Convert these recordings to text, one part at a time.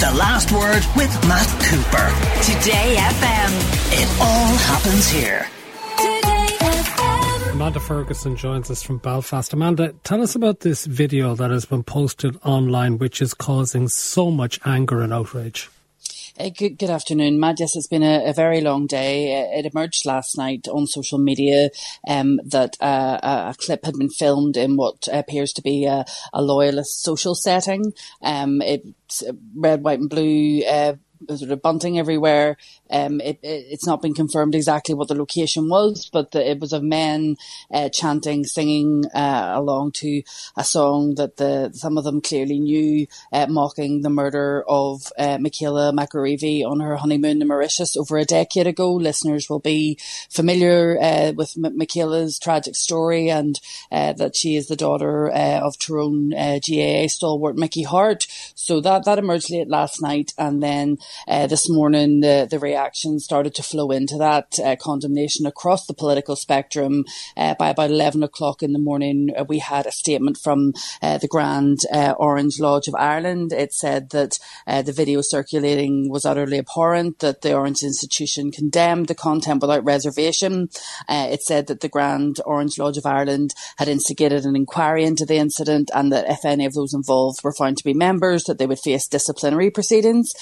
The Last Word with Matt Cooper. Today FM. It all happens here. Today FM Amanda Ferguson joins us from Belfast. Amanda, tell us about this video that has been posted online, which is causing so much anger and outrage. Uh, good, good, afternoon, Matt. Yes, it's been a, a very long day. Uh, it emerged last night on social media um, that uh, a, clip had been filmed in what appears to be a, a loyalist social setting. Um, it's red, white, and blue uh, sort of bunting everywhere. Um, it, it, it's not been confirmed exactly what the location was, but the, it was of men uh, chanting, singing uh, along to a song that the some of them clearly knew, uh, mocking the murder of uh, Michaela McAreavey on her honeymoon in Mauritius over a decade ago. Listeners will be familiar uh, with M- Michaela's tragic story and uh, that she is the daughter of Tyrone GAA stalwart Mickey Harte. So that that emerged late last night, and then this morning the the reaction started to flow into that uh, condemnation across the political spectrum. Uh, by about 11 o'clock in the morning, uh, we had a statement from uh, the Grand uh, Orange Lodge of Ireland. It said that uh, the video circulating was utterly abhorrent, that the Orange Institution condemned the content without reservation. it said that the Grand Orange Lodge of Ireland had instigated an inquiry into the incident and that if any of those involved were found to be members, that they would face disciplinary proceedings.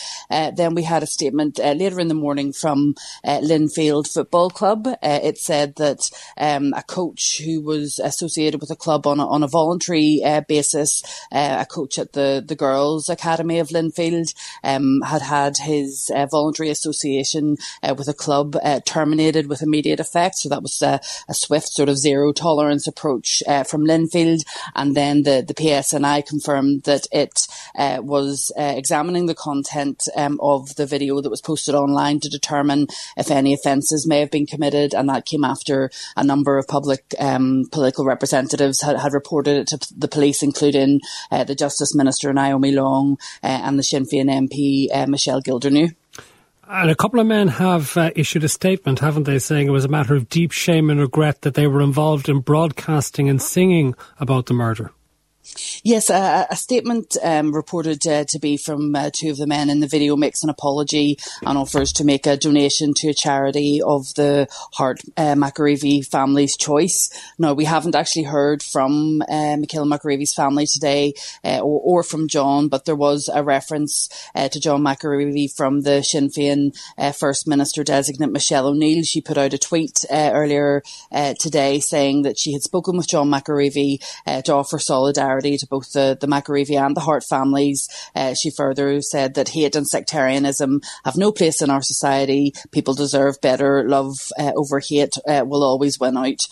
Then we had a statement later in the morning from uh, Linfield Football Club. Uh, it said that um, a coach who was associated with the club on a, on a voluntary uh, basis, uh, a coach at the, the Girls Academy of Linfield, um, had had his uh, voluntary association uh, with a club terminated with immediate effect. So that was a swift sort of zero tolerance approach from Linfield. And then the, the PSNI confirmed that it was examining the content um, of the video that was posted online to determine if any offences may have been committed, and that came after a number of public um, political representatives had, had, reported it to the police, including uh, the Justice Minister Naomi Long uh, and the Sinn Féin MP uh, Michelle Gildernew. And a couple of men have uh, issued a statement, haven't they, saying it was a matter of deep shame and regret that they were involved in broadcasting and singing about the murder. Yes, a, a statement um, reported uh, to be from uh, two of the men in the video makes an apology and offers to make a donation to a charity of the Harte uh, family's choice. Now, we haven't actually heard from uh, Michaela McAreavey's family today uh, or, or, from John, but there was a reference uh, to John McAreavey from the Sinn Féin uh, First Minister designate Michelle O'Neill. She put out a tweet earlier today saying that she had spoken with John McAreavey to offer solidarity to both the, the McAreavey and the Harte families. Uh, she further said that hate and sectarianism have no place in our society. People deserve better. Love uh, over hate uh, will always win out.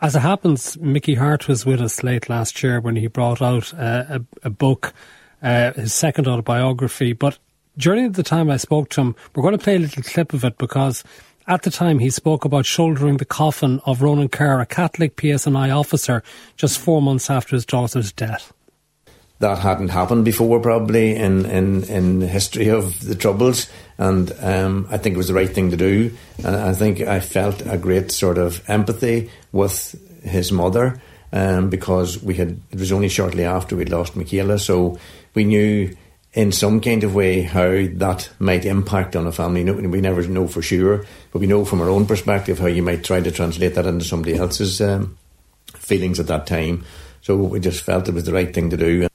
As it happens, Mickey Harte was with us late last year when he brought out uh, a, a, book, uh, his second autobiography. But during the time I spoke to him, we're going to play a little clip of it because at the time, he spoke about shouldering the coffin of Ronan Kerr, a Catholic PSNI officer, just four months after his daughter's death. That hadn't happened before, probably in in, in the history of the Troubles, and um, I think it was the right thing to do. And I think I felt a great sort of empathy with his mother, um, because we had it was only shortly after we'd lost Michaela, so we knew in some kind of way how that might impact on a family. We never know for sure, but we know from our own perspective how you might try to translate that into somebody else's um, feelings at that time. So we just felt it was the right thing to do.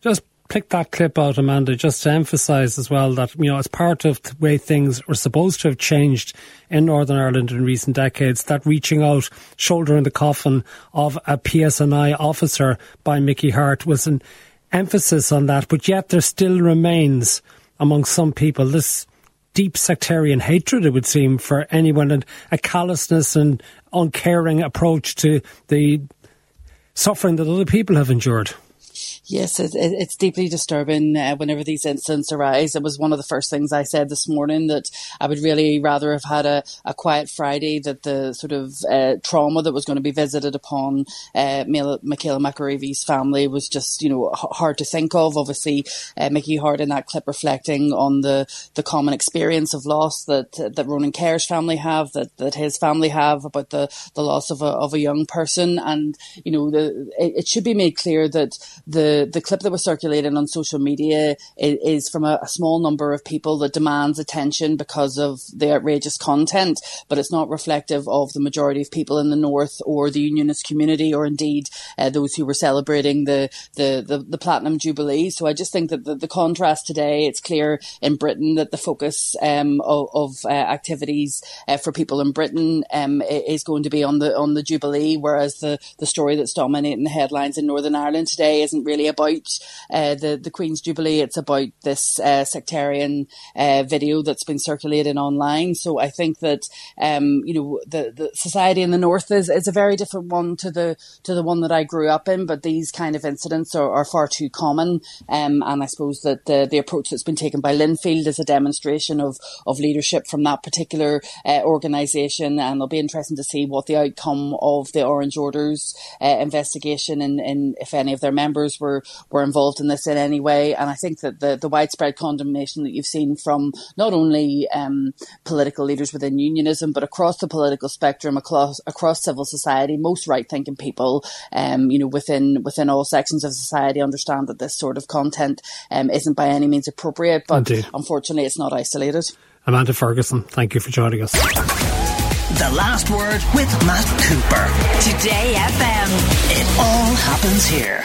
Just pick that clip out, Amanda, just to emphasise as well that, you know, as part of the way things were supposed to have changed in Northern Ireland in recent decades, that reaching out, shouldering the coffin of a PSNI officer by Mickey Harte was an emphasis on that, but yet there still remains among some people this deep sectarian hatred, it would seem, for anyone and a callousness and uncaring approach to the suffering that other people have endured. Yes, it, it, it's deeply disturbing uh, whenever these incidents arise. It was one of the first things I said this morning that I would really rather have had a, a quiet Friday, that the sort of uh, trauma that was going to be visited upon uh, Michaela McAreavey's family was just, you know, hard to think of. Obviously, uh, Mickey Harte in that clip reflecting on the, the common experience of loss that that Ronan Kerr's family have, that, that his family have about the, the loss of a, of a young person. And, you know, the, it, it should be made clear that the the clip that was circulating on social media is, is from a, a, small number of people that demands attention because of the outrageous content, but it's not reflective of the majority of people in the north or the unionist community, or indeed uh, those who were celebrating the, the, the the platinum jubilee. So I just think that the, the contrast today, it's clear in Britain that the focus um, of, of uh, activities uh, for people in Britain um, is going to be on the on the jubilee, whereas the the story that's dominating the headlines in Northern Ireland today isn't really about uh, the the Queen's Jubilee. It's about this uh, sectarian uh, video that's been circulating online. So I think that um, you know the the society in the north is, is a very different one to the to the one that I grew up in. But these kind of incidents are, are far too common, um, and I suppose that the the approach that's been taken by Linfield is a demonstration of of leadership from that particular uh, organisation, and it'll be interesting to see what the outcome of the Orange Orders uh, investigation and, and if any of their members were were involved in this in any way. And I think that the the widespread condemnation that you've seen from not only um, political leaders within unionism but across the political spectrum, across across civil society, most right thinking people, um, you know, within within all sections of society, understand that this sort of content um, isn't by any means appropriate. But Indeed. unfortunately, it's not isolated. Amanda Ferguson, thank you for joining us. The last word with Matt Cooper. Today FM. It all happens here.